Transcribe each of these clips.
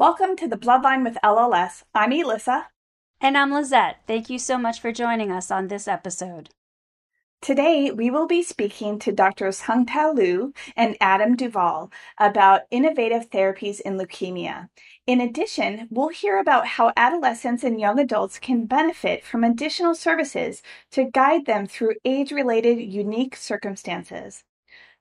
Welcome to the Bloodline with LLS. I'm Elissa. And I'm Lizette. Thank you so much for joining us on this episode. Today, we will be speaking to Drs. Hongtao Liu and Adam DuVall about innovative therapies in leukemia. In addition, we'll hear about how adolescents and young adults can benefit from additional services to guide them through age related unique circumstances.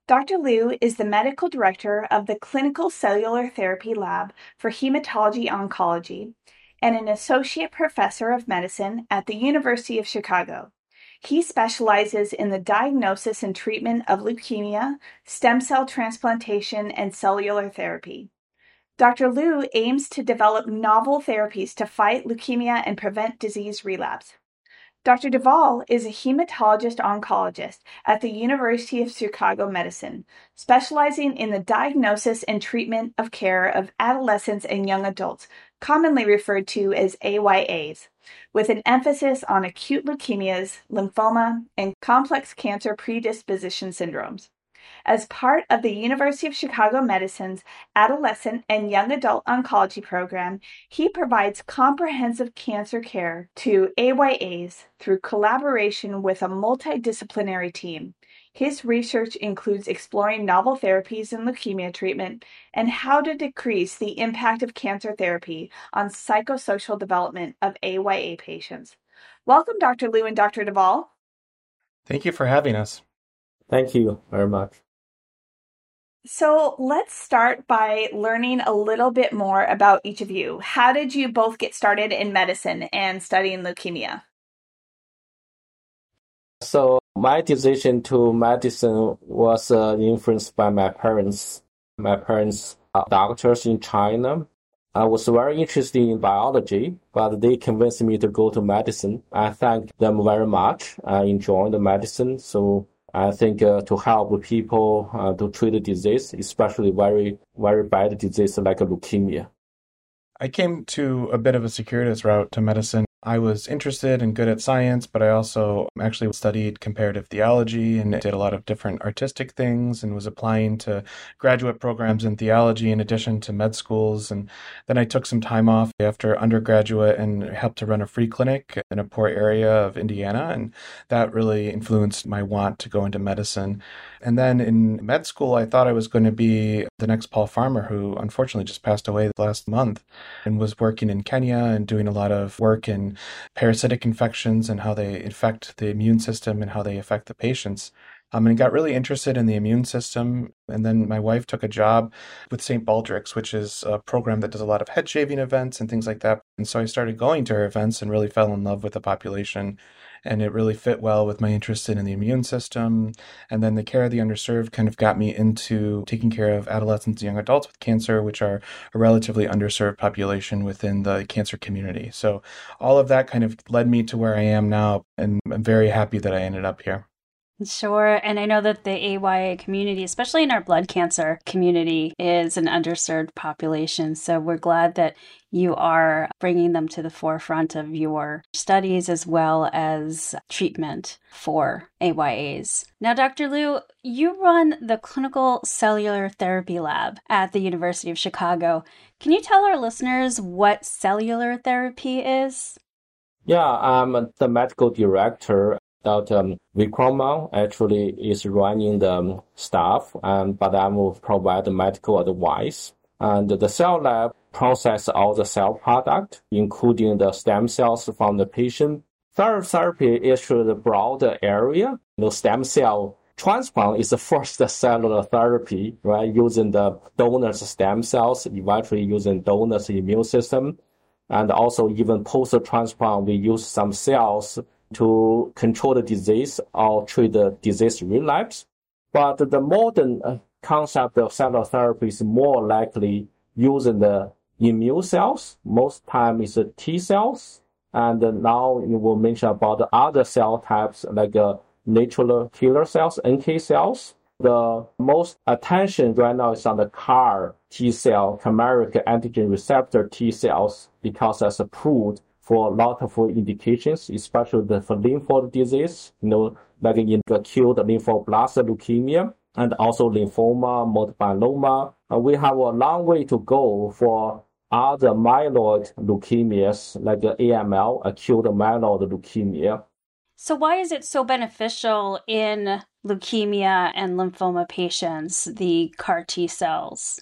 Dr. Liu is the medical director of the Clinical Cellular Therapy Lab for Hematology Oncology and an associate professor of medicine at the University of Chicago. He specializes in the diagnosis and treatment of leukemia, stem cell transplantation, and cellular therapy. Dr. Liu aims to develop novel therapies to fight leukemia and prevent disease relapse. Dr. DuVall is a hematologist oncologist at the University of Chicago Medicine, specializing in the diagnosis and treatment of care of adolescents and young adults, commonly referred to as AYAs, with an emphasis on acute leukemias, lymphoma, and complex cancer predisposition syndromes. As part of the University of Chicago Medicine's adolescent and young adult oncology program, he provides comprehensive cancer care to AYAs through collaboration with a multidisciplinary team. His research includes exploring novel therapies in leukemia treatment and how to decrease the impact of cancer therapy on psychosocial development of AYA patients. Welcome, Dr. Liu and Dr. DuVall. Thank you for having us. Thank you very much. So let's start by learning a little bit more about each of you. How did you both get started in medicine and studying leukemia? So my decision to medicine was uh, influenced by my parents. My parents are doctors in China. I was very interested in biology, but they convinced me to go to medicine. I thank them very much. I enjoyed the medicine, so I think uh, to help people uh, to treat the disease, especially very, very bad disease like leukemia. I came to a bit of a circuitous route to medicine. I was interested and good at science, but I also actually studied comparative theology and did a lot of different artistic things and was applying to graduate programs in theology in addition to med schools. And then I took some time off after undergraduate and helped to run a free clinic in a poor area of Indiana. And that really influenced my want to go into medicine. And then in med school, I thought I was going to be the next Paul Farmer, who unfortunately just passed away last month and was working in Kenya and doing a lot of work in parasitic infections and how they affect the immune system and how they affect the patients. Um, and got really interested in the immune system. And then my wife took a job with St. Baldrick's, which is a program that does a lot of head shaving events and things like that. And so I started going to her events and really fell in love with the population and it really fit well with my interest in the immune system. And then the care of the underserved kind of got me into taking care of adolescents and young adults with cancer, which are a relatively underserved population within the cancer community. So all of that kind of led me to where I am now, and I'm very happy that I ended up here. Sure. And I know that the AYA community, especially in our blood cancer community, is an underserved population. So we're glad that you are bringing them to the forefront of your studies as well as treatment for AYAs. Now, Dr. Liu, you run the Clinical Cellular Therapy Lab at the University of Chicago. Can you tell our listeners what cellular therapy is? Yeah, I'm the medical director Dr. Um, Vikraman actually is running the staff, and but I will provide medical advice. And the cell lab process all the cell product, including the stem cells from the patient, Cell therapy is the broader area. Know, stem cell transplant is the first cellular therapy, right? Using the donor's stem cells, eventually using donor's immune system. And also even post-transplant, we use some cells to control the disease or treat the disease relapse. But the modern uh, concept of cellular therapy is more likely using the immune cells. Most time is T cells. And now you will mention about the other cell types like uh, natural killer cells, NK cells. The most attention right now is on the CAR T cell, chimeric antigen receptor T cells, because that's approved for a lot of indications, especially the, for lymphoid disease, you know, like in acute lymphoblastic leukemia and also lymphoma, multiple myeloma. Uh, we have a long way to go for other myeloid leukemias like AML, acute myeloid leukemia. So, why is it so beneficial in leukemia and lymphoma patients, the CAR T cells?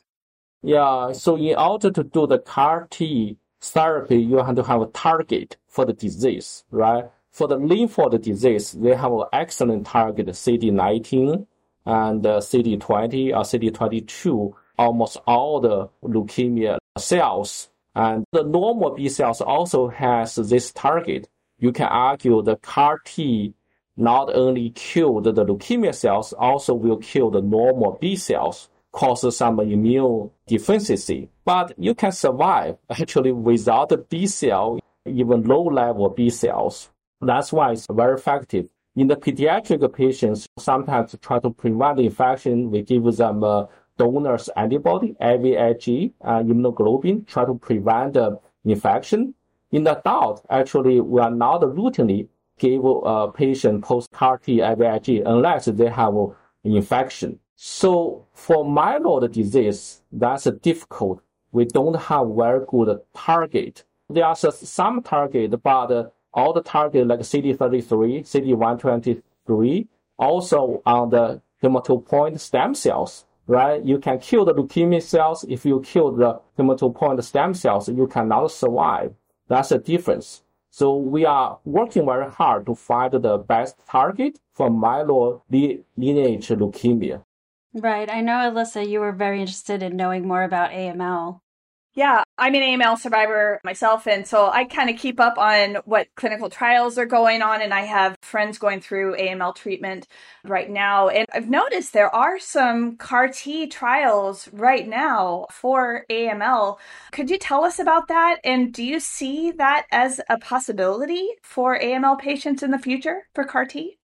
Yeah, so in order to do the CAR T therapy, you have to have a target for the disease, right? For the lymphoid disease, they have an excellent target, CD19 and uh, CD20 or CD22, almost all the leukemia cells. And the normal B cells also has this target. You can argue the CAR T not only kill the leukemia cells, also will kill the normal B cells causes some immune deficiency. But you can survive actually without the B cell, even low level B cells. That's why it's very effective. In the pediatric patients, sometimes to try to prevent the infection, we give them a donor's antibody, IVIG, uh, immunoglobulin, try to prevent the infection. In adult, actually, we are not routinely give a patient post-CAR T IVIG unless they have an infection. So for myeloid disease, that's difficult. We don't have very good target. There are some target, but all the target like CD33, CD123, also on the hematopoietic stem cells, right? You can kill the leukemia cells. If you kill the hematopoietic stem cells, you cannot survive. That's the difference. So we are working very hard to find the best target for myeloid lineage leukemia. Right. I know, Alyssa, you were very interested in knowing more about AML. Yeah, I'm an AML survivor myself, and so I kind of keep up on what clinical trials are going on, and I have friends going through AML treatment right now. And I've noticed there are some CAR T trials right now for AML. Could you tell us about that? And do you see that as a possibility for AML patients in the future for CAR T?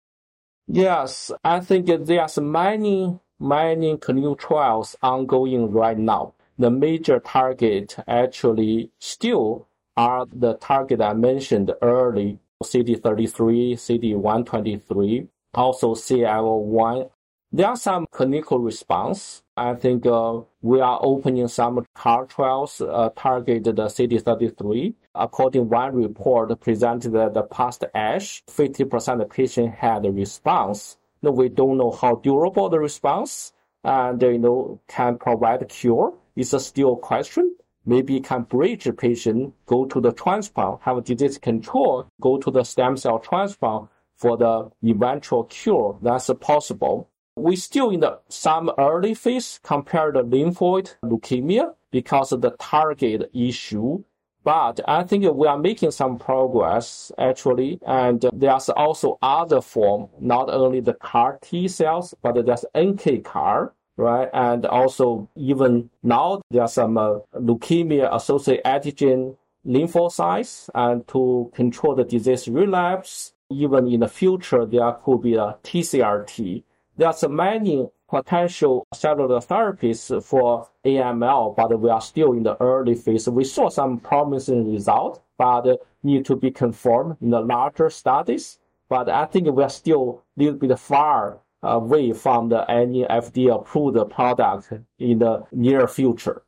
Yes, I think there's many many clinical trials ongoing right now. The major target actually still are the target I mentioned early, CD33, CD123, also CLL1. There are some clinical response. I think uh, we are opening some CAR trials uh, targeted the CD33. According one report presented at the past ASH, 50% of patients had a response no, we don't know how durable the response and you know can provide cure. It's a still question. Maybe can bridge the patient, go to the transplant, have disease control, go to the stem cell transplant for the eventual cure. That's possible. We still in the some early phase compared to lymphoid leukemia because of the target issue but I think we are making some progress actually, and there's also other form, not only the CAR T cells, but there's NK CAR, right? And also even now there's some uh, leukemia associated antigen lymphocytes, and to control the disease relapse. Even in the future, there could be a TCRT. There's many potential cellular therapies for AML, but we are still in the early phase. We saw some promising results, but need to be confirmed in the larger studies. But I think we are still a little bit far away from the any FDA approved product in the near future.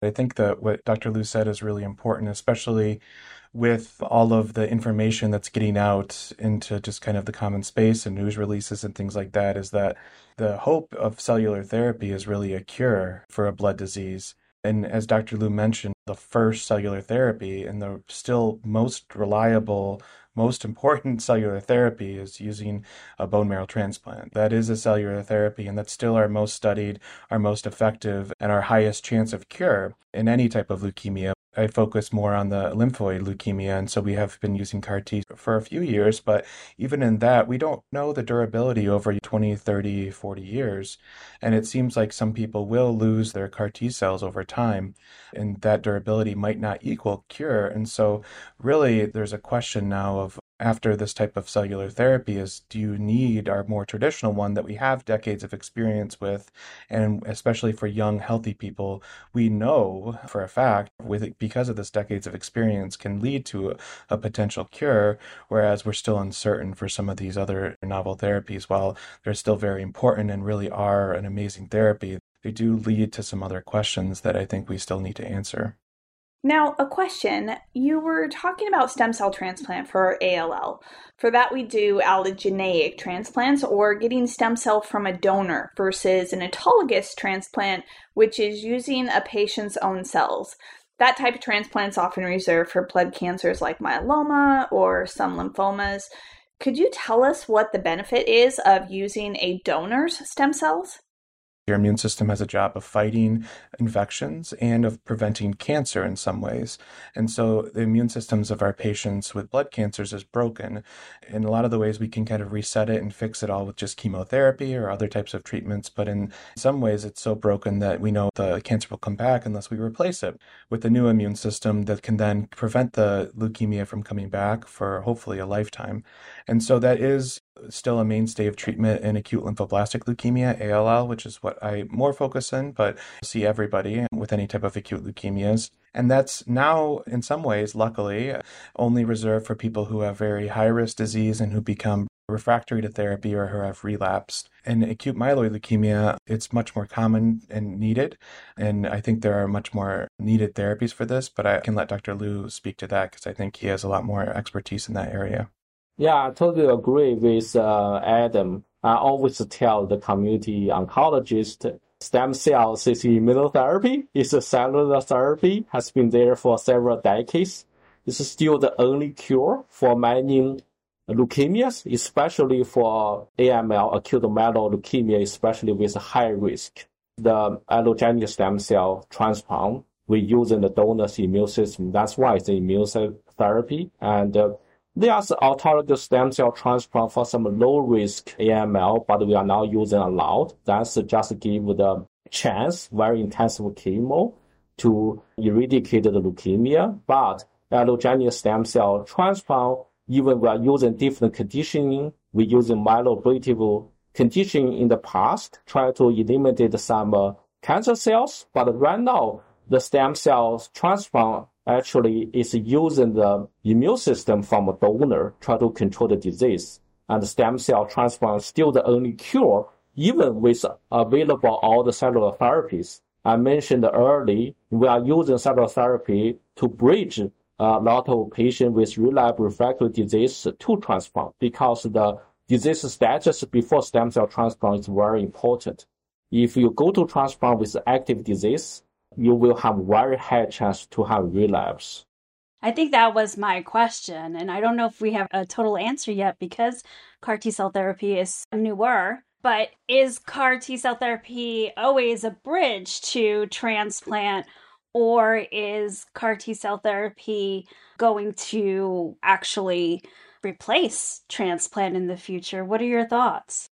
I think that what Dr. Liu said is really important, especially with all of the information that's getting out into just kind of the common space and news releases and things like that, is that the hope of cellular therapy is really a cure for a blood disease. And as Dr. Liu mentioned, the first cellular therapy and the still most reliable, most important cellular therapy is using a bone marrow transplant. That is a cellular therapy, and that's still our most studied, our most effective, and our highest chance of cure in any type of leukemia. I focus more on the lymphoid leukemia, and so we have been using CAR T for a few years, but even in that, we don't know the durability over 20, 30, 40 years. And it seems like some people will lose their CAR T cells over time, and that durability might not equal cure. And so, really, there's a question now of after this type of cellular therapy is do you need our more traditional one that we have decades of experience with and especially for young healthy people we know for a fact with because of this decades of experience can lead to a, a potential cure whereas we're still uncertain for some of these other novel therapies while they're still very important and really are an amazing therapy they do lead to some other questions that I think we still need to answer. Now, a question. You were talking about stem cell transplant for ALL. For that, we do allogeneic transplants or getting stem cell from a donor versus an autologous transplant, which is using a patient's own cells. That type of transplant is often reserved for blood cancers like myeloma or some lymphomas. Could you tell us what the benefit is of using a donor's stem cells? Your immune system has a job of fighting infections and of preventing cancer in some ways. And so the immune systems of our patients with blood cancers is broken. In a lot of the ways, we can kind of reset it and fix it all with just chemotherapy or other types of treatments. But in some ways, it's so broken that we know the cancer will come back unless we replace it with a new immune system that can then prevent the leukemia from coming back for hopefully a lifetime. And so that is still a mainstay of treatment in acute lymphoblastic leukemia, ALL, which is what I more focus in, but see everybody with any type of acute leukemias. And that's now, in some ways, luckily, only reserved for people who have very high risk disease and who become refractory to therapy or who have relapsed. In acute myeloid leukemia, it's much more common and needed. And I think there are much more needed therapies for this, but I can let Dr. Liu speak to that because I think he has a lot more expertise in that area. Yeah, I totally agree with uh, Adam. I always tell the community oncologist stem cell is immunotherapy. It's a cellular therapy, has been there for several decades. It's still the only cure for many leukemias, especially for AML, acute myeloid leukemia, especially with high risk. The allogeneic stem cell transplant, we use in the donor's immune system. That's why it's immune therapy. And uh, there's autologous stem cell transplant for some low risk AML, but we are now using a lot. That's just give the chance, very intensive chemo to eradicate the leukemia. But allogeneic stem cell transplant, even we are using different conditioning, we using myeloablative conditioning in the past, try to eliminate some uh, cancer cells. But right now, the stem cells transplant actually is using the immune system from a donor try to control the disease. And stem cell transplant is still the only cure, even with available all the cellular therapies. I mentioned early, we are using cellular therapy to bridge uh, a lot of patients with relapse refractory disease to transplant because the disease status before stem cell transplant is very important. If you go to transplant with active disease, you will have very high chance to have relapse. I think that was my question, and I don't know if we have a total answer yet because CAR T cell therapy is newer. But is CAR T cell therapy always a bridge to transplant, or is CAR T cell therapy going to actually replace transplant in the future? What are your thoughts?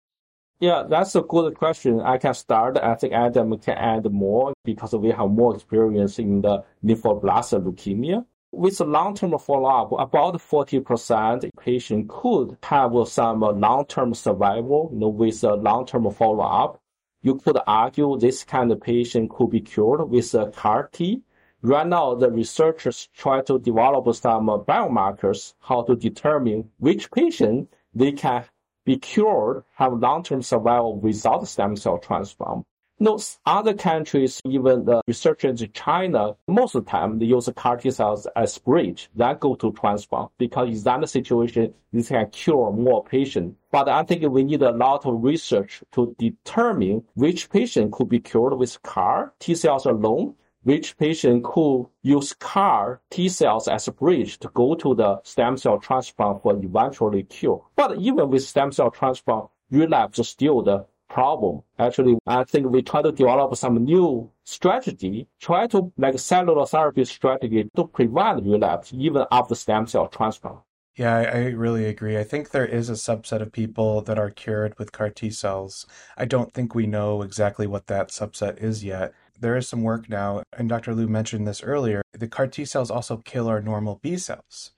Yeah, that's a good question. I can start. I think Adam can add more because we have more experience in the lymphoblastic leukemia. With long-term follow-up, about 40% patient could have some long-term survival you know, with a long-term follow-up. You could argue this kind of patient could be cured with a CAR T. Right now, the researchers try to develop some biomarkers how to determine which patient they can be cured, have long-term survival without stem cell transplant. No, other countries, even the researchers in China, most of the time they use CAR T cells as bridge, then go to transplant because in that situation, this can cure more patients. But I think we need a lot of research to determine which patient could be cured with CAR T cells alone which patient could use CAR T cells as a bridge to go to the stem cell transplant for eventually cure. But even with stem cell transplant, relapse is still the problem. Actually, I think we try to develop some new strategy, try to like cellular therapy strategy to prevent relapse even after stem cell transplant. Yeah, I, I really agree. I think there is a subset of people that are cured with CAR T cells. I don't think we know exactly what that subset is yet. There is some work now, and Dr. Liu mentioned this earlier. The CAR T cells also kill our normal B cells.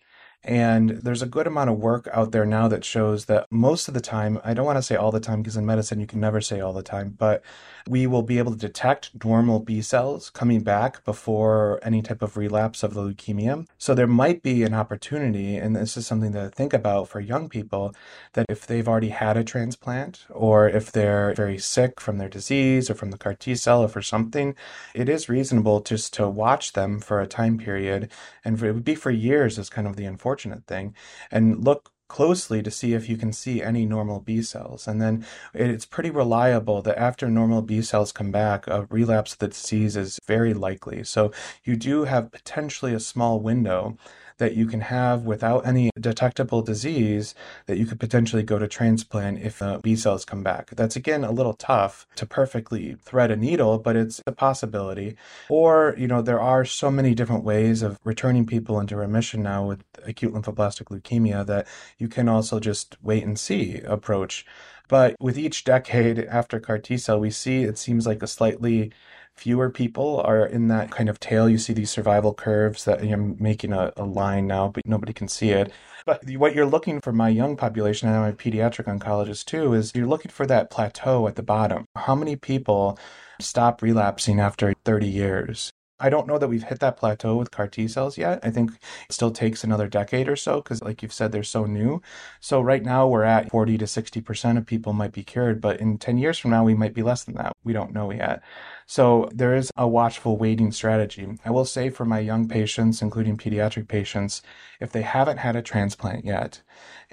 And there's a good amount of work out there now that shows that most of the time, I don't want to say all the time because in medicine you can never say all the time, but we will be able to detect normal B cells coming back before any type of relapse of the leukemia. So there might be an opportunity, and this is something to think about for young people, that if they've already had a transplant or if they're very sick from their disease or from the CAR T cell or for something, it is reasonable just to watch them for a time period. And it would be for years is kind of the unfortunate thing. And look closely to see if you can see any normal B cells. And then it's pretty reliable that after normal B cells come back, a relapse of the disease is very likely. So you do have potentially a small window that you can have without any detectable disease that you could potentially go to transplant if the B cells come back. That's again a little tough to perfectly thread a needle, but it's a possibility. Or, you know, there are so many different ways of returning people into remission now with acute lymphoblastic leukemia that you can also just wait and see approach. But with each decade after CAR T cell, we see it seems like a slightly fewer people are in that kind of tail. You see these survival curves that I'm making a, a line now, but nobody can see it. But what you're looking for my young population, and I'm a pediatric oncologist too, is you're looking for that plateau at the bottom. How many people stop relapsing after 30 years? I don't know that we've hit that plateau with CAR T cells yet. I think it still takes another decade or so because, like you've said, they're so new. So, right now we're at 40 to 60% of people might be cured, but in 10 years from now, we might be less than that. We don't know yet. So there is a watchful waiting strategy. I will say for my young patients, including pediatric patients, if they haven't had a transplant yet,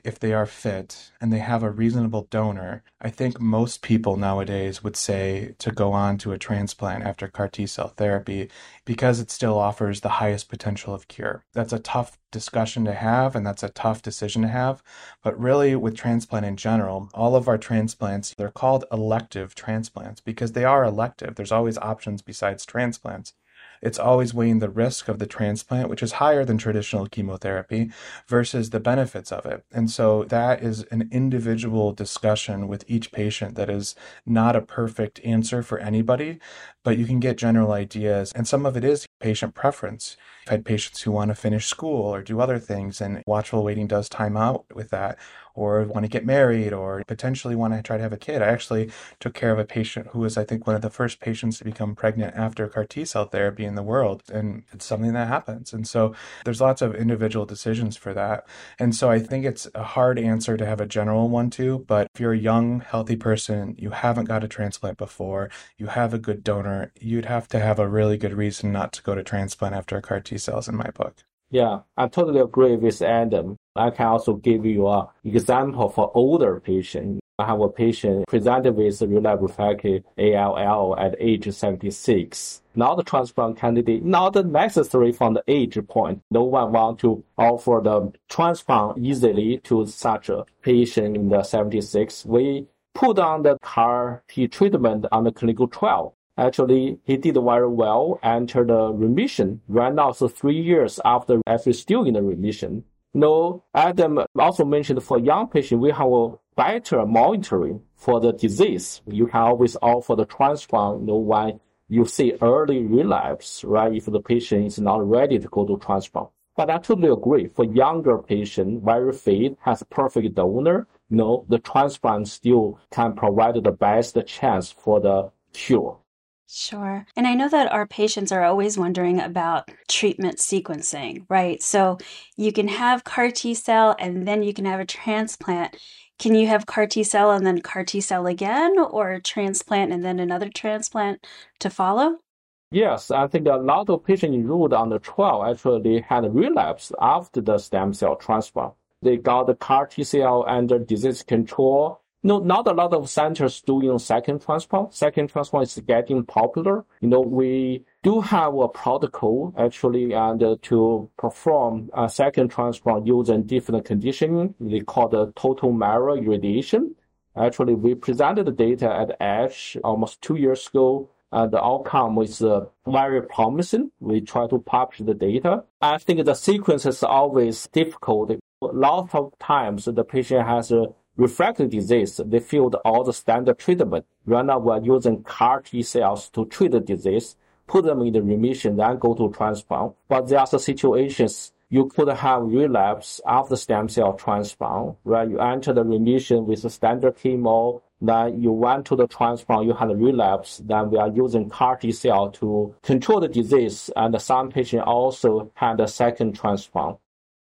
if they are fit and they have a reasonable donor, I think most people nowadays would say to go on to a transplant after CAR T cell therapy because it still offers the highest potential of cure. That's a tough discussion to have and that's a tough decision to have. But really, with transplant in general, all of our transplants, they're called elective transplants because they are elective. There's always options besides transplants it's always weighing the risk of the transplant, which is higher than traditional chemotherapy, versus the benefits of it. And so that is an individual discussion with each patient that is not a perfect answer for anybody, but you can get general ideas. And some of it is patient preference. I've had patients who want to finish school or do other things, and watchful waiting does time out with that or want to get married or potentially want to try to have a kid. I actually took care of a patient who was, I think, one of the first patients to become pregnant after CAR T cell therapy in the world. And it's something that happens. And so there's lots of individual decisions for that. And so I think it's a hard answer to have a general one too. But if you're a young, healthy person, you haven't got a transplant before, you have a good donor, you'd have to have a really good reason not to go to transplant after CAR T cells in my book. Yeah, I totally agree with Adam. I can also give you an example for older patients. I have a patient presented with relapsed refractory ALL at age 76. Not a transplant candidate, not necessary from the age point. No one want to offer the transplant easily to such a patient in the 76. We put on the CAR T treatment on the clinical trial. Actually, he did very well, entered the remission, ran out three years after actually still in the remission. No, Adam also mentioned for young patients, we have a better monitoring for the disease. You can always offer the transplant, you know, when you see early relapse, right? If the patient is not ready to go to transplant. But I totally agree. For younger patient, very fit, has perfect donor, no, the transplant still can provide the best chance for the cure. Sure. And I know that our patients are always wondering about treatment sequencing, right? So you can have CAR T cell and then you can have a transplant. Can you have CAR T cell and then CAR T cell again, or transplant and then another transplant to follow? Yes, I think a lot of patients enrolled on the trial actually had relapse after the stem cell transplant. They got the CAR T cell under disease control No, not a lot of centers doing second transplant. Second transplant is getting popular. You know, we do have a protocol actually and uh, to perform a second transplant using different conditioning. They call the total marrow irradiation. Actually, we presented the data at ASH almost two years ago. And the outcome was uh, very promising. We try to publish the data. I think the sequence is always difficult. A lot of times the patient has a refractory disease, they failed all the standard treatment. Right now, we're using CAR T cells to treat the disease, put them in the remission, then go to transplant. But there are situations you could have relapse after stem cell transplant, where you enter the remission with the standard chemo, then you went to the transplant, you had a relapse, then we are using CAR T cell to control the disease, and some patients also had a second transplant.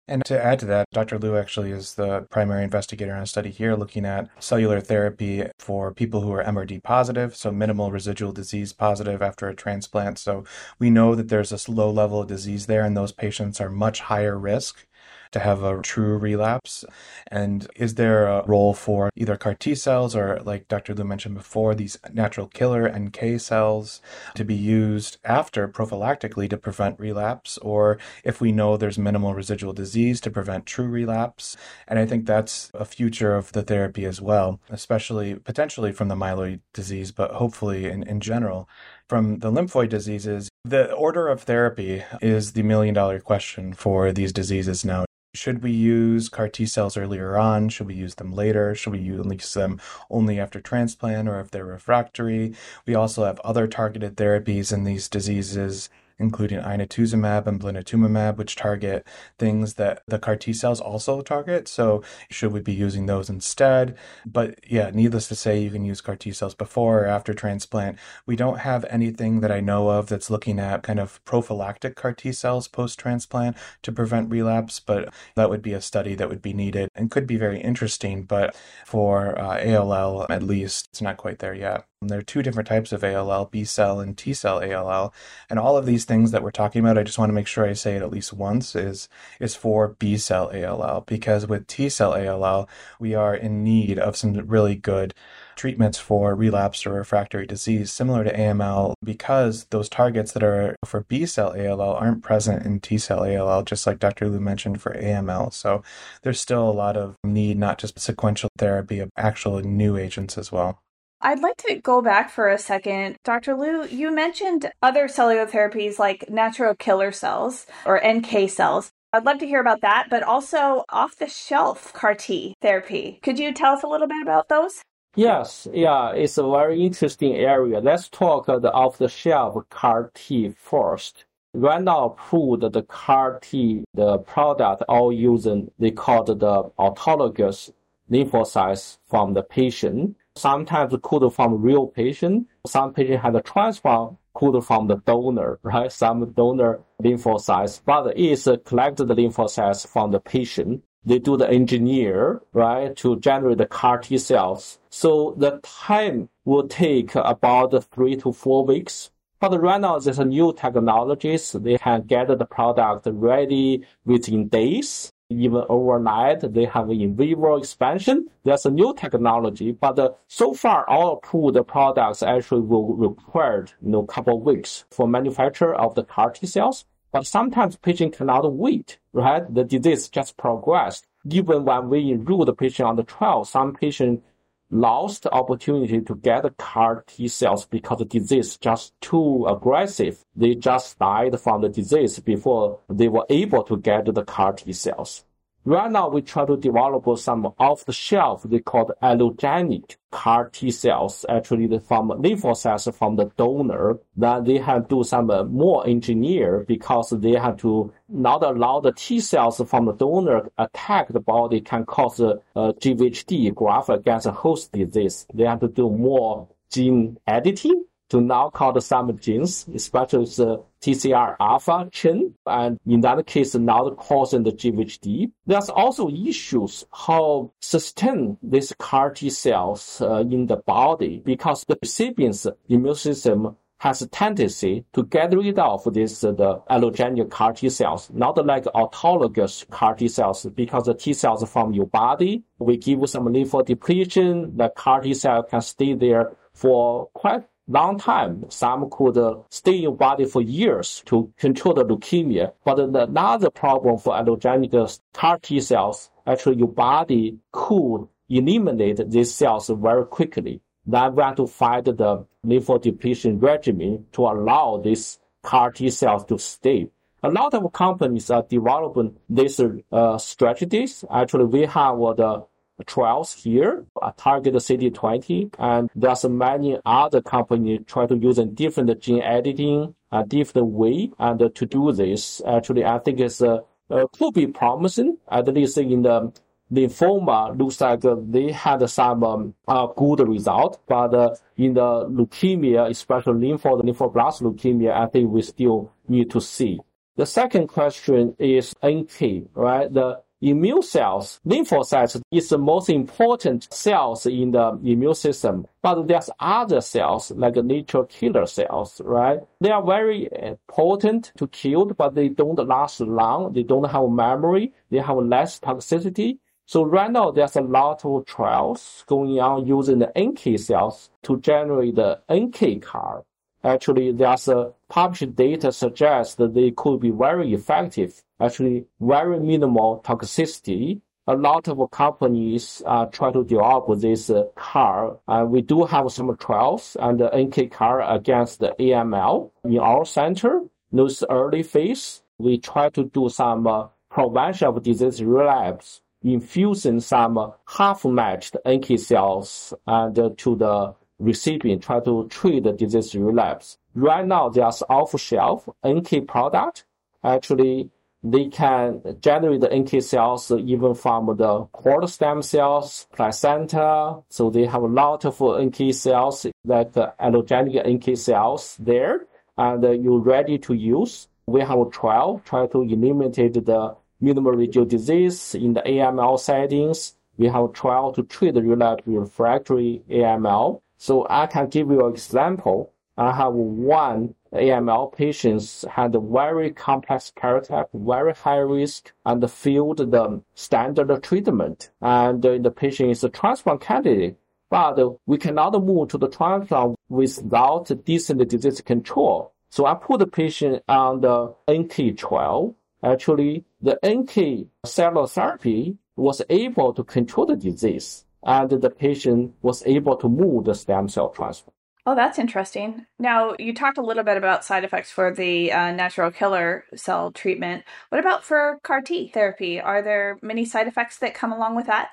And to add to that, Dr. Liu actually is the primary investigator on a study here looking at cellular therapy for people who are MRD positive, so minimal residual disease positive after a transplant. So we know that there's this low level of disease there, and those patients are much higher risk to have a true relapse? And is there a role for either CAR T cells or, like Dr. Liu mentioned before, these natural killer NK cells to be used after prophylactically to prevent relapse? Or if we know there's minimal residual disease to prevent true relapse? And I think that's a future of the therapy as well, especially potentially from the myeloid disease, but hopefully in, in general from the lymphoid diseases, the order of therapy is the million dollar question for these diseases now. Should we use CAR T cells earlier on? Should we use them later? Should we use them only after transplant or if they're refractory? We also have other targeted therapies in these diseases including inotuzumab and blinatumomab, which target things that the CAR T cells also target. So should we be using those instead? But yeah, needless to say, you can use CAR T cells before or after transplant. We don't have anything that I know of that's looking at kind of prophylactic CAR T cells post transplant to prevent relapse, but that would be a study that would be needed and could be very interesting. But for uh, ALL, at least, it's not quite there yet. There are two different types of ALL, B cell and T cell ALL. And all of these things that we're talking about, I just want to make sure I say it at least once, is, is for B cell ALL. Because with T cell ALL, we are in need of some really good treatments for relapsed or refractory disease, similar to AML, because those targets that are for B cell ALL aren't present in T cell ALL, just like Dr. Liu mentioned for AML. So there's still a lot of need, not just sequential therapy, of actual new agents as well. I'd like to go back for a second. Dr. Liu, you mentioned other cellular therapies like natural killer cells or NK cells. I'd love to hear about that, but also off the shelf CAR T therapy. Could you tell us a little bit about those? Yes, yeah, it's a very interesting area. Let's talk the off the shelf CAR T first. Right now approved the CAR T, the product all using, they call the autologous lymphocytes from the patient sometimes could from real patient. Some patient had a transplant could from the donor, right? Some donor lymphocytes, but it's collected the lymphocytes from the patient. They do the engineer, right, to generate the CAR T cells. So the time will take about three to four weeks. But right now, there's a new technologies. They can get the product ready within days even overnight. They have in vivo expansion. There's a new technology, but uh, so far all approved products actually will require you know couple of weeks for manufacture of the CAR T cells. But sometimes patient cannot wait, right? The disease just progressed. Even when we enroll the patient on the trial, some patient lost opportunity to get the CAR T cells because the disease just too aggressive. They just died from the disease before they were able to get the CAR T cells. Right now, we try to develop some off-the-shelf, they called allogenic CAR T cells, actually from lymphocytes from the donor. Then they have to do some uh, more engineer because they have to not allow the T cells from the donor attack the body can cause a, a GVHD, graft against host disease. They have to do more gene editing to knock out some genes, especially the TCR alpha chain, and in that case, not causing the GVHD. There's also issues how sustain these CAR T cells uh, in the body because the recipient's immune system has a tendency to get rid of this uh, the allogenic CAR T cells, not like autologous CAR T cells, because the T cells from your body, we give some lymphodepletion, the CAR T cell can stay there for quite long time. Some could uh, stay in body for years to control the leukemia. But another problem for allogenic CAR T cells, actually your body could eliminate these cells very quickly. Then we have to find the lymphodepletion regimen to allow these CAR T cells to stay. A lot of companies are developing these uh, strategies. Actually, we have uh, the trials here, uh, target CD20, and there's many other companies try to use a different gene editing, a different way, and uh, to do this. Actually, I think it's uh, uh, could be promising, at least in the lymphoma looks like they had some um, uh, good result, but uh, in the leukemia, especially lympho, lymphoblast leukemia, I think we still need to see. The second question is NK, right? The immune cells, lymphocytes is the most important cells in the immune system. But there's other cells like natural killer cells, right? They are very eh, potent to kill, but they don't last long. They don't have memory. They have less toxicity. So right now there's a lot of trials going on using the NK cells to generate the NK CAR. Actually, there's a published data suggests that they could be very effective actually very minimal toxicity. A lot of companies uh, try to develop this uh, CAR. Uh, we do have some trials and the NK CAR against the AML in our center. Those early phase, we try to do some uh, prevention of disease relapse, infusing some half-matched NK cells and uh, to the recipient, try to treat the disease relapse. Right now, there's off-shelf NK product. Actually, they can generate the NK cells even from the cord stem cells, placenta. So they have a lot of NK cells, like allogenic NK cells there, and you're ready to use. We have a trial, try to eliminate the minimal residual disease in the AML settings. We have a trial to treat the relapsed refractory AML. So I can give you an example. I have one AML patients had a very complex karyotype, very high risk, and failed the standard treatment. And uh, the patient is a transplant candidate. But we cannot move to the transplant without decent disease control. So I put the patient on the NK trial. Actually, the NK cellular therapy was able to control the disease, and the patient was able to move the stem cell transplant. Oh, that's interesting. Now, you talked a little bit about side effects for the uh, natural killer cell treatment. What about for CAR T therapy? Are there many side effects that come along with that?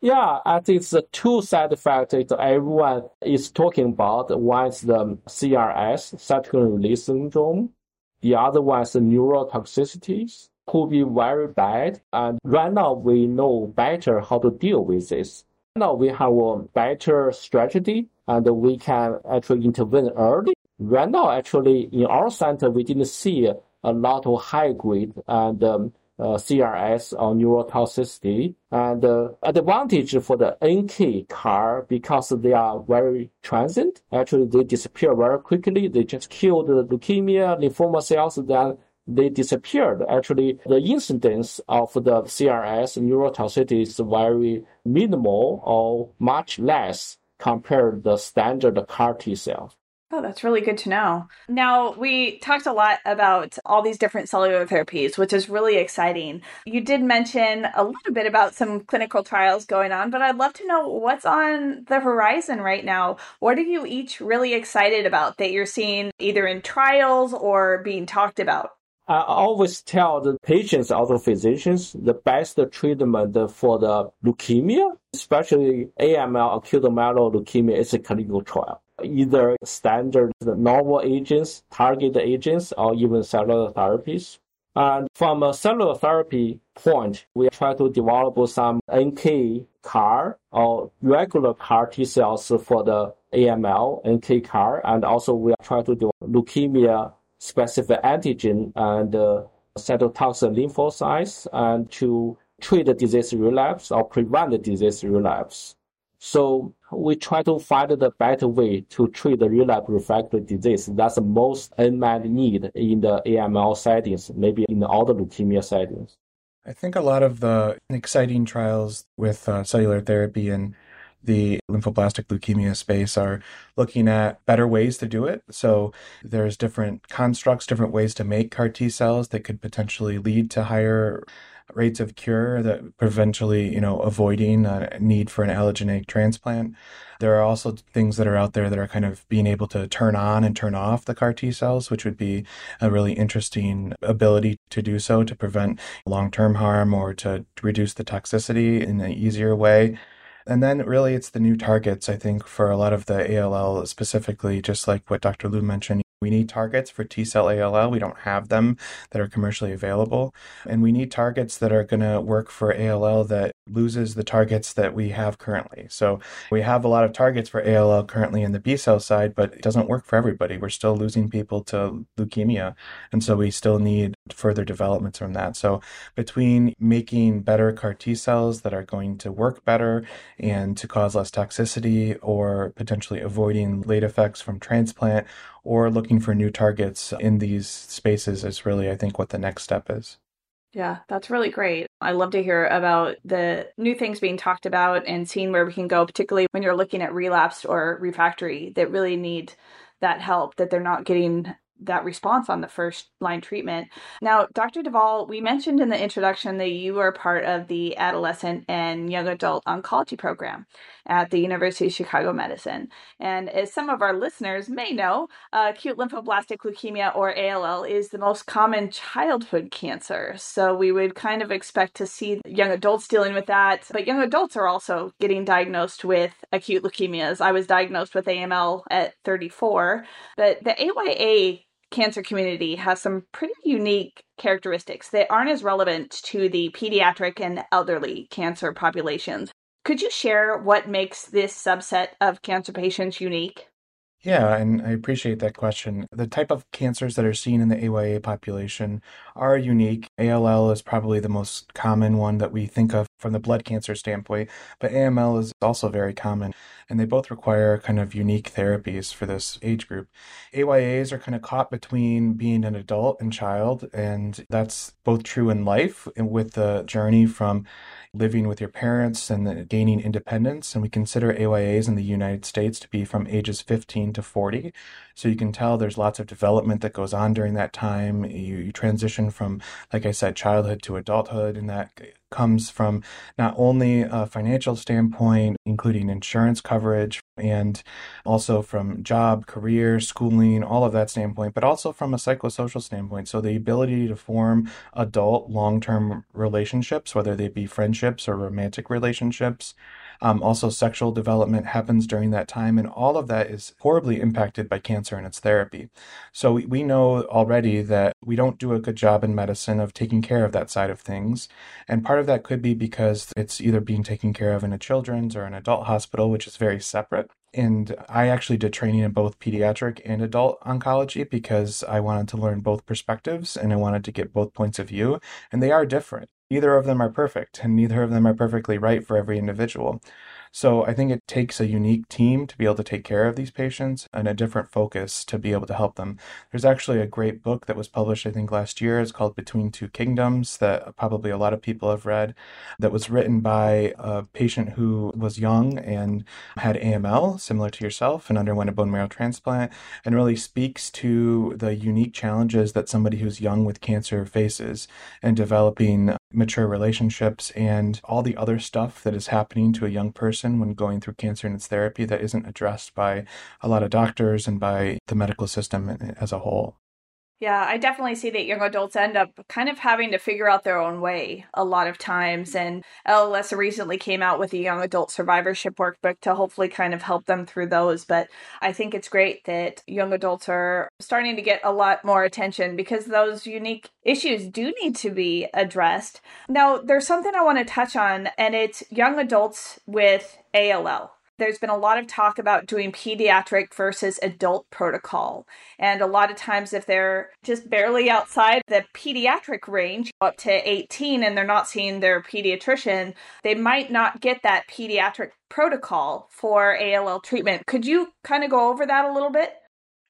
Yeah, I think it's the two side effects that everyone is talking about. One is the CRS, cytokine release syndrome. The other one is the neurotoxicities. Could be very bad. And right now we know better how to deal with this. Now we have a better strategy and we can actually intervene early. Right now, actually, in our center, we didn't see a lot of high grade and um, uh, CRS or neurotoxicity. And uh, advantage for the NK CAR because they are very transient. Actually, they disappear very quickly. They just kill the leukemia, lymphoma cells, then they disappeared. Actually, the incidence of the CRS neurotoxicity is very minimal or much less compared to the standard CAR T cells. Oh, that's really good to know. Now, we talked a lot about all these different cellular therapies, which is really exciting. You did mention a little bit about some clinical trials going on, but I'd love to know what's on the horizon right now. What are you each really excited about that you're seeing either in trials or being talked about? I always tell the patients, also physicians, the best treatment for the leukemia, especially AML, acute myeloid leukemia, is a clinical trial. Either standard novel agents, target agents, or even cellular therapies. And from a cellular therapy point, we try to develop some NK CAR or regular CAR T cells for the AML, NK CAR, and also we try to do leukemia specific antigen and uh, cytotoxic lymphocytes and to treat the disease relapse or prevent the disease relapse. So we try to find the better way to treat the relapse refractory disease. That's the most unmet need in the AML settings, maybe in all the leukemia settings. I think a lot of the exciting trials with uh, cellular therapy and the lymphoblastic leukemia space are looking at better ways to do it. So there's different constructs, different ways to make CAR T cells that could potentially lead to higher rates of cure that eventually, you know, avoiding a need for an allogeneic transplant. There are also things that are out there that are kind of being able to turn on and turn off the CAR T cells, which would be a really interesting ability to do so to prevent long term harm or to reduce the toxicity in an easier way. And then really it's the new targets, I think, for a lot of the ALL specifically, just like what Dr. Liu mentioned. We need targets for T cell ALL. We don't have them that are commercially available. And we need targets that are going to work for ALL that loses the targets that we have currently. So we have a lot of targets for ALL currently in the B cell side, but it doesn't work for everybody. We're still losing people to leukemia. And so we still need further developments from that. So between making better CAR T cells that are going to work better and to cause less toxicity or potentially avoiding late effects from transplant or looking for new targets in these spaces is really, I think, what the next step is. Yeah, that's really great. I love to hear about the new things being talked about and seeing where we can go, particularly when you're looking at relapsed or refractory that really need that help, that they're not getting that response on the first line treatment. Now, Dr. DuVall, we mentioned in the introduction that you are part of the adolescent and young adult oncology program at the University of Chicago Medicine. And as some of our listeners may know, uh, acute lymphoblastic leukemia or ALL is the most common childhood cancer. So we would kind of expect to see young adults dealing with that. But young adults are also getting diagnosed with acute leukemias. I was diagnosed with AML at 34, but the AYA cancer community has some pretty unique characteristics that aren't as relevant to the pediatric and elderly cancer populations. Could you share what makes this subset of cancer patients unique? Yeah, and I appreciate that question. The type of cancers that are seen in the AYA population are unique. ALL is probably the most common one that we think of from the blood cancer standpoint, but AML is also very common, and they both require kind of unique therapies for this age group. AYAs are kind of caught between being an adult and child, and that's both true in life and with the journey from living with your parents and gaining independence. And we consider AYAs in the United States to be from ages 15 to 40. So you can tell there's lots of development that goes on during that time. You, you transition from, like I said, childhood to adulthood, and that comes from not only a financial standpoint, including insurance coverage, and also from job, career, schooling, all of that standpoint, but also from a psychosocial standpoint. So the ability to form adult long term relationships, whether they be friendships or romantic relationships, um, also, sexual development happens during that time, and all of that is horribly impacted by cancer and its therapy. So, we, we know already that we don't do a good job in medicine of taking care of that side of things. And part of that could be because it's either being taken care of in a children's or an adult hospital, which is very separate. And I actually did training in both pediatric and adult oncology because I wanted to learn both perspectives and I wanted to get both points of view. And they are different. Neither of them are perfect, and neither of them are perfectly right for every individual. So I think it takes a unique team to be able to take care of these patients and a different focus to be able to help them. There's actually a great book that was published, I think, last year. It's called Between Two Kingdoms that probably a lot of people have read. That was written by a patient who was young and had AML, similar to yourself, and underwent a bone marrow transplant, and really speaks to the unique challenges that somebody who's young with cancer faces and developing mature relationships and all the other stuff that is happening to a young person when going through cancer and its therapy that isn't addressed by a lot of doctors and by the medical system as a whole. Yeah, I definitely see that young adults end up kind of having to figure out their own way a lot of times. And LLS recently came out with a young adult survivorship workbook to hopefully kind of help them through those. But I think it's great that young adults are starting to get a lot more attention because those unique issues do need to be addressed. Now, there's something I want to touch on, and it's young adults with ALL. There's been a lot of talk about doing pediatric versus adult protocol. And a lot of times, if they're just barely outside the pediatric range, up to 18, and they're not seeing their pediatrician, they might not get that pediatric protocol for ALL treatment. Could you kind of go over that a little bit?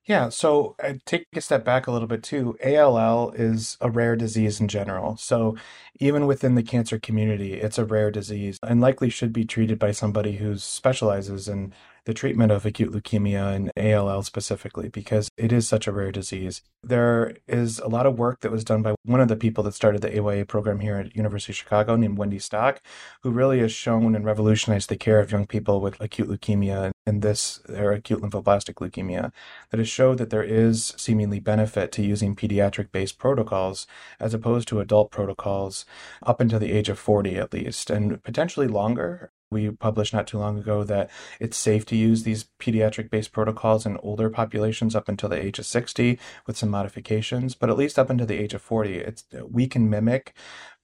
Yeah, so uh, take a step back a little bit too. ALL is a rare disease in general. So even within the cancer community, it's a rare disease and likely should be treated by somebody who specializes in the treatment of acute leukemia and ALL specifically because it is such a rare disease. There is a lot of work that was done by one of the people that started the AYA program here at University of Chicago named Wendy Stock, who really has shown and revolutionized the care of young people with acute leukemia and this or acute lymphoblastic leukemia that has showed that there is seemingly benefit to using pediatric based protocols as opposed to adult protocols up until the age of 40 at least and potentially longer we published not too long ago that it's safe to use these pediatric based protocols in older populations up until the age of 60 with some modifications, but at least up until the age of 40, it's, we can mimic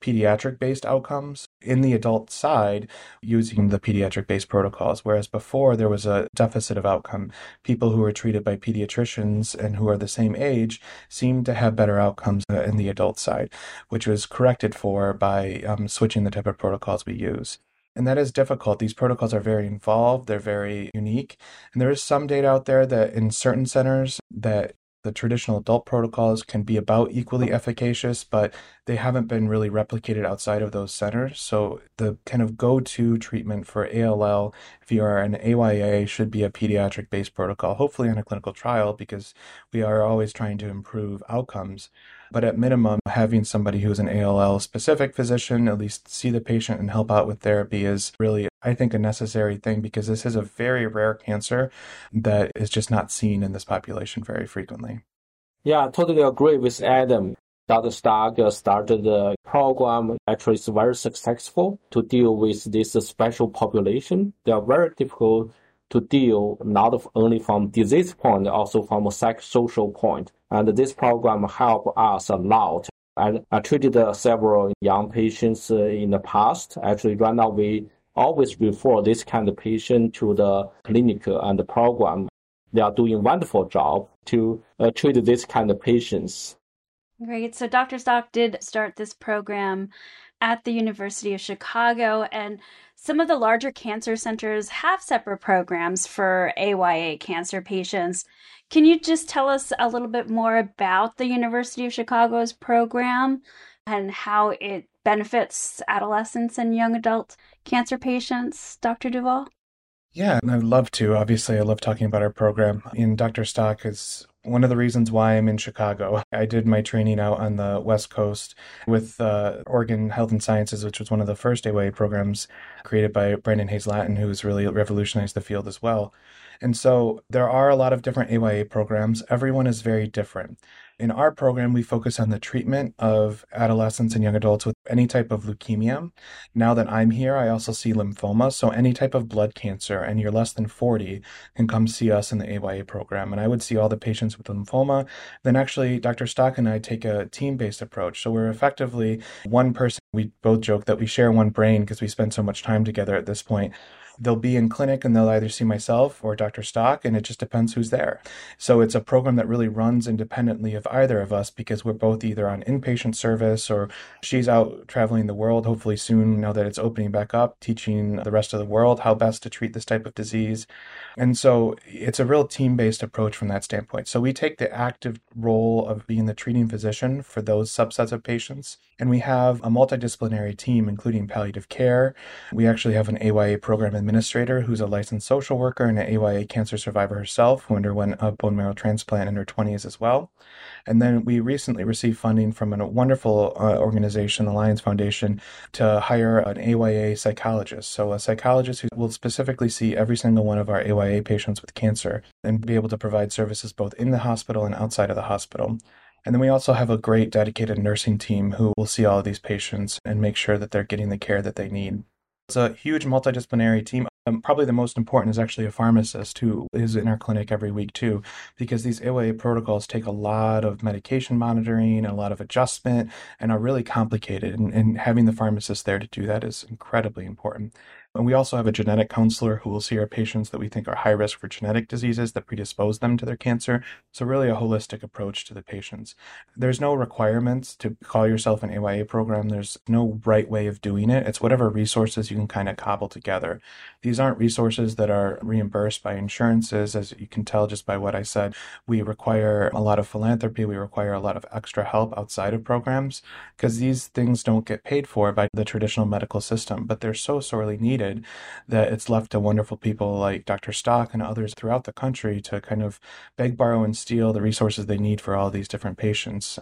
pediatric based outcomes in the adult side using the pediatric based protocols. Whereas before there was a deficit of outcome. People who were treated by pediatricians and who are the same age seemed to have better outcomes in the adult side, which was corrected for by um, switching the type of protocols we use. And that is difficult. These protocols are very involved, they're very unique. And there is some data out there that in certain centers that the traditional adult protocols can be about equally efficacious, but they haven't been really replicated outside of those centers. So the kind of go-to treatment for ALL, if you are an AYA, should be a pediatric-based protocol, hopefully on a clinical trial, because we are always trying to improve outcomes. But at minimum, having somebody who's an ALL specific physician at least see the patient and help out with therapy is really, I think, a necessary thing because this is a very rare cancer that is just not seen in this population very frequently. Yeah, I totally agree with Adam. Dr. Stock started the program. Actually, it's very successful to deal with this special population. They are very difficult to deal not only from disease point, also from a social point. And this program helped us a lot. And I treated uh, several young patients uh, in the past. Actually, right now we always refer this kind of patient to the clinic and the program. They are doing wonderful job to uh, treat this kind of patients. Great. So Dr. Stock did start this program at the University of Chicago, and some of the larger cancer centers have separate programs for AYA cancer patients. Can you just tell us a little bit more about the University of Chicago's program and how it benefits adolescents and young adult cancer patients, Dr. DuVall? Yeah, I'd love to. Obviously, I love talking about our program. And Dr. Stock is one of the reasons why I'm in Chicago. I did my training out on the West Coast with uh, Oregon Health and Sciences, which was one of the first AYA programs created by Brandon Hayes-Lattin, who's really revolutionized the field as well. And so there are a lot of different AYA programs. Everyone is very different. In our program, we focus on the treatment of adolescents and young adults with any type of leukemia. Now that I'm here, I also see lymphoma. So any type of blood cancer, and you're less than 40, can come see us in the AYA program. And I would see all the patients with lymphoma. Then actually, Dr. Stock and I take a team based approach. So we're effectively one person. We both joke that we share one brain because we spend so much time together at this point they'll be in clinic and they'll either see myself or Dr. Stock, and it just depends who's there. So it's a program that really runs independently of either of us because we're both either on inpatient service or she's out traveling the world, hopefully soon now that it's opening back up, teaching the rest of the world how best to treat this type of disease. And so it's a real team based approach from that standpoint. So we take the active role of being the treating physician for those subsets of patients. And we have a multidisciplinary team, including palliative care. We actually have an AYA program administrator who's a licensed social worker and an AYA cancer survivor herself who underwent a bone marrow transplant in her 20s as well. And then we recently received funding from a wonderful uh, organization, the Lions Foundation, to hire an AYA psychologist. So, a psychologist who will specifically see every single one of our AYA patients with cancer and be able to provide services both in the hospital and outside of the hospital. And then we also have a great dedicated nursing team who will see all of these patients and make sure that they're getting the care that they need. It's a huge multidisciplinary team. Um, probably the most important is actually a pharmacist who is in our clinic every week too, because these AYA protocols take a lot of medication monitoring and a lot of adjustment and are really complicated. And, and having the pharmacist there to do that is incredibly important. And we also have a genetic counselor who will see our patients that we think are high risk for genetic diseases that predispose them to their cancer. So, really, a holistic approach to the patients. There's no requirements to call yourself an AYA program, there's no right way of doing it. It's whatever resources you can kind of cobble together. These aren't resources that are reimbursed by insurances, as you can tell just by what I said. We require a lot of philanthropy, we require a lot of extra help outside of programs because these things don't get paid for by the traditional medical system, but they're so sorely needed needed, that it's left to wonderful people like Dr. Stock and others throughout the country to kind of beg, borrow, and steal the resources they need for all these different patients.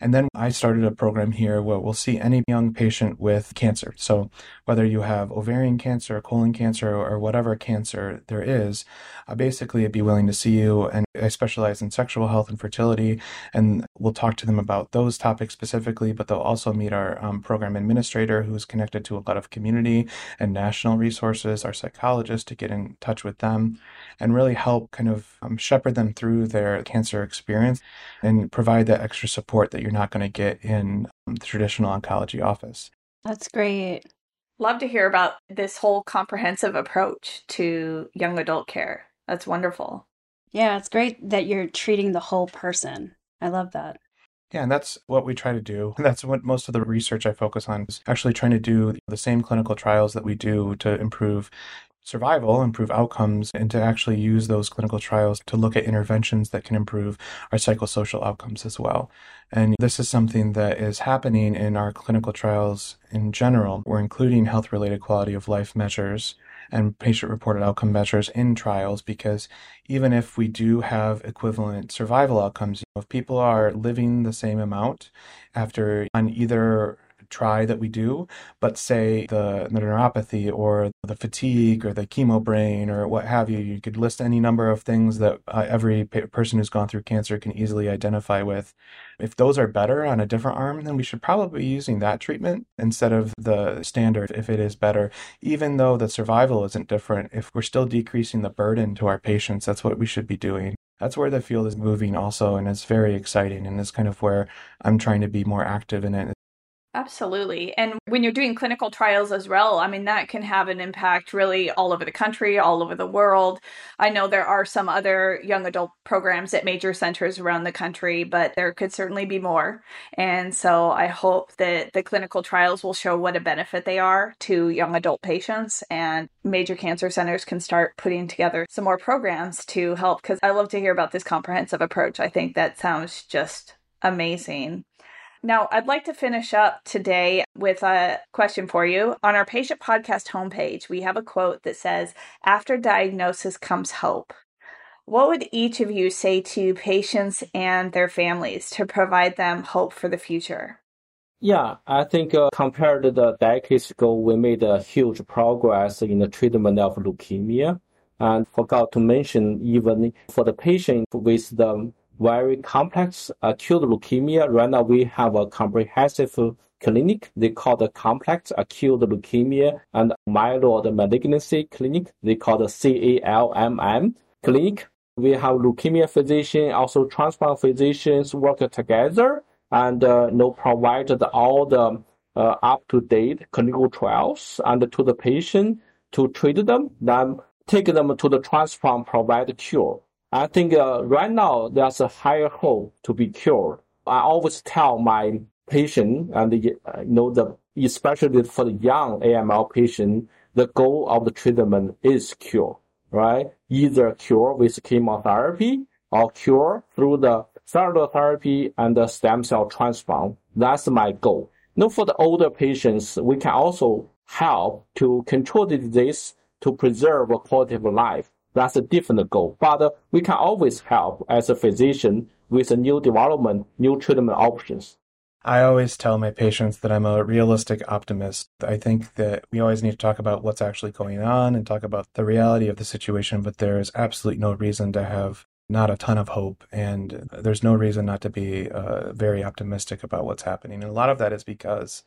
And then I started a program here where we'll see any young patient with cancer. So whether you have ovarian cancer, colon cancer, or whatever cancer there is, I basically I'd be willing to see you. And I specialize in sexual health and fertility, and we'll talk to them about those topics specifically, but they'll also meet our um, program administrator who's connected to a lot of community and national resources, our psychologist to get in touch with them and really help kind of um, shepherd them through their cancer experience and provide that extra support that you're not going to get in um, the traditional oncology office. That's great. Love to hear about this whole comprehensive approach to young adult care. That's wonderful. Yeah, it's great that you're treating the whole person. I love that. Yeah, and that's what we try to do. That's what most of the research I focus on is actually trying to do the same clinical trials that we do to improve survival, improve outcomes, and to actually use those clinical trials to look at interventions that can improve our psychosocial outcomes as well. And this is something that is happening in our clinical trials in general. We're including health related quality of life measures and patient reported outcome measures in trials because even if we do have equivalent survival outcomes, if people are living the same amount after on either try that we do, but say the, the neuropathy or the fatigue or the chemo brain or what have you, you could list any number of things that uh, every person who's gone through cancer can easily identify with. If those are better on a different arm, then we should probably be using that treatment instead of the standard if it is better, even though the survival isn't different. If we're still decreasing the burden to our patients, that's what we should be doing that's where the field is moving also and it's very exciting and it's kind of where i'm trying to be more active in it Absolutely. And when you're doing clinical trials as well, I mean, that can have an impact really all over the country, all over the world. I know there are some other young adult programs at major centers around the country, but there could certainly be more. And so I hope that the clinical trials will show what a benefit they are to young adult patients and major cancer centers can start putting together some more programs to help because I love to hear about this comprehensive approach. I think that sounds just amazing. Now, I'd like to finish up today with a question for you. On our patient podcast homepage, we have a quote that says, After diagnosis comes hope. What would each of you say to patients and their families to provide them hope for the future? Yeah, I think uh, compared to the decades ago, we made a huge progress in the treatment of leukemia. And forgot to mention, even for the patient with the very complex acute leukemia. Right now, we have a comprehensive clinic. They call the complex acute leukemia and myeloid malignancy clinic. They call the CALMM clinic. We have leukemia physician, also transplant physicians work together and uh, know, provided all the uh, up-to-date clinical trials and to the patient to treat them, then take them to the transplant, provide cure. I think uh, right now there's a higher hope to be cured. I always tell my patient and uh, you know the especially for the young AML patient, the goal of the treatment is cure, right? Either cure with chemotherapy or cure through the cellular therapy and the stem cell transplant. That's my goal. Now, for the older patients, we can also help to control the disease to preserve a quality of life. That's a different goal. But we can always help as a physician with a new development, new treatment options. I always tell my patients that I'm a realistic optimist. I think that we always need to talk about what's actually going on and talk about the reality of the situation, but there is absolutely no reason to have not a ton of hope. And there's no reason not to be uh, very optimistic about what's happening. And a lot of that is because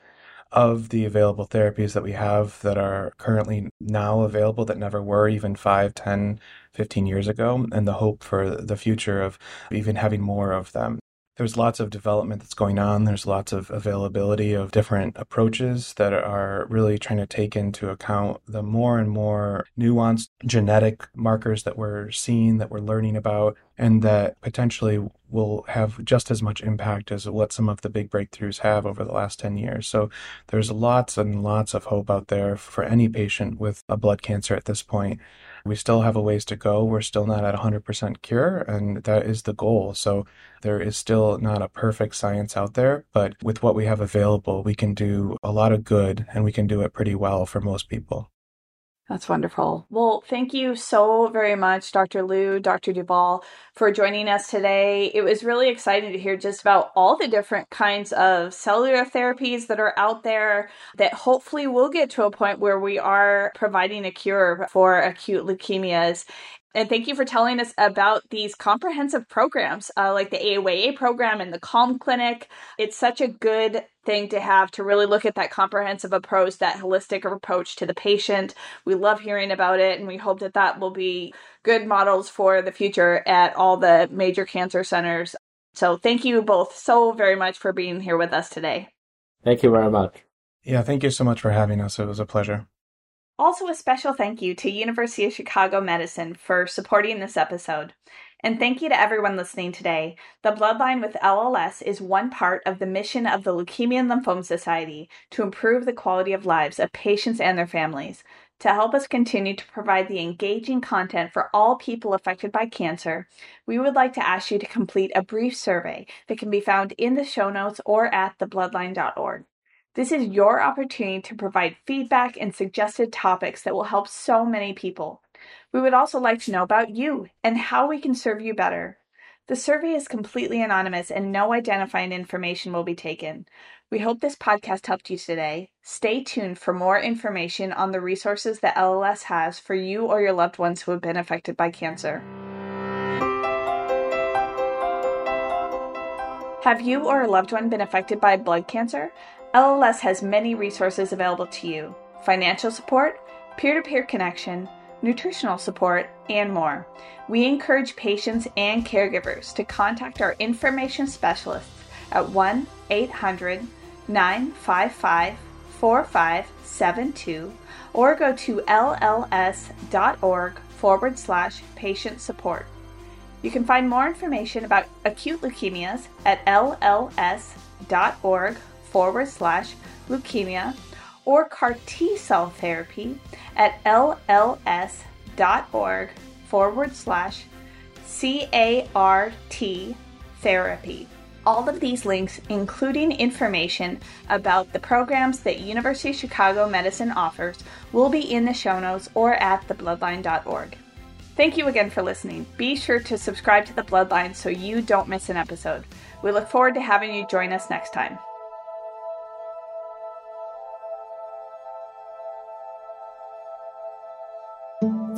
of the available therapies that we have that are currently now available that never were even 5, 10, 15 years ago, and the hope for the future of even having more of them. There's lots of development that's going on. There's lots of availability of different approaches that are really trying to take into account the more and more nuanced genetic markers that we're seeing, that we're learning about, and that potentially will have just as much impact as what some of the big breakthroughs have over the last 10 years. So there's lots and lots of hope out there for any patient with a blood cancer at this point. We still have a ways to go. We're still not at 100% cure, and that is the goal. So there is still not a perfect science out there, but with what we have available, we can do a lot of good and we can do it pretty well for most people. That's wonderful. Well, thank you so very much, Dr. Liu, Dr. DuVall, for joining us today. It was really exciting to hear just about all the different kinds of cellular therapies that are out there that hopefully will get to a point where we are providing a cure for acute leukemias. And thank you for telling us about these comprehensive programs uh, like the AYA program and the CALMM Clinic. It's such a good thing to have to really look at that comprehensive approach, that holistic approach to the patient. We love hearing about it, and we hope that that will be good models for the future at all the major cancer centers. So, thank you both so very much for being here with us today. Thank you very much. Yeah, thank you so much for having us. It was a pleasure. Also, a special thank you to University of Chicago Medicine for supporting this episode. And thank you to everyone listening today. The Bloodline with LLS is one part of the mission of the Leukemia and Lymphoma Society to improve the quality of lives of patients and their families. To help us continue to provide the engaging content for all people affected by cancer, we would like to ask you to complete a brief survey that can be found in the show notes or at thebloodline.org. This is your opportunity to provide feedback and suggested topics that will help so many people. We would also like to know about you and how we can serve you better. The survey is completely anonymous and no identifying information will be taken. We hope this podcast helped you today. Stay tuned for more information on the resources that LLS has for you or your loved ones who have been affected by cancer. Have you or a loved one been affected by blood cancer? LLS has many resources available to you financial support, peer to peer connection, nutritional support, and more. We encourage patients and caregivers to contact our information specialists at 1 800 955 4572 or go to lls.org forward slash patient support. You can find more information about acute leukemias at lls.org forward slash leukemia or CAR T cell therapy at lls.org forward slash CART therapy. All of these links, including information about the programs that University of Chicago Medicine offers, will be in the show notes or at thebloodline.org. Thank you again for listening. Be sure to subscribe to The Bloodline so you don't miss an episode. We look forward to having you join us next time.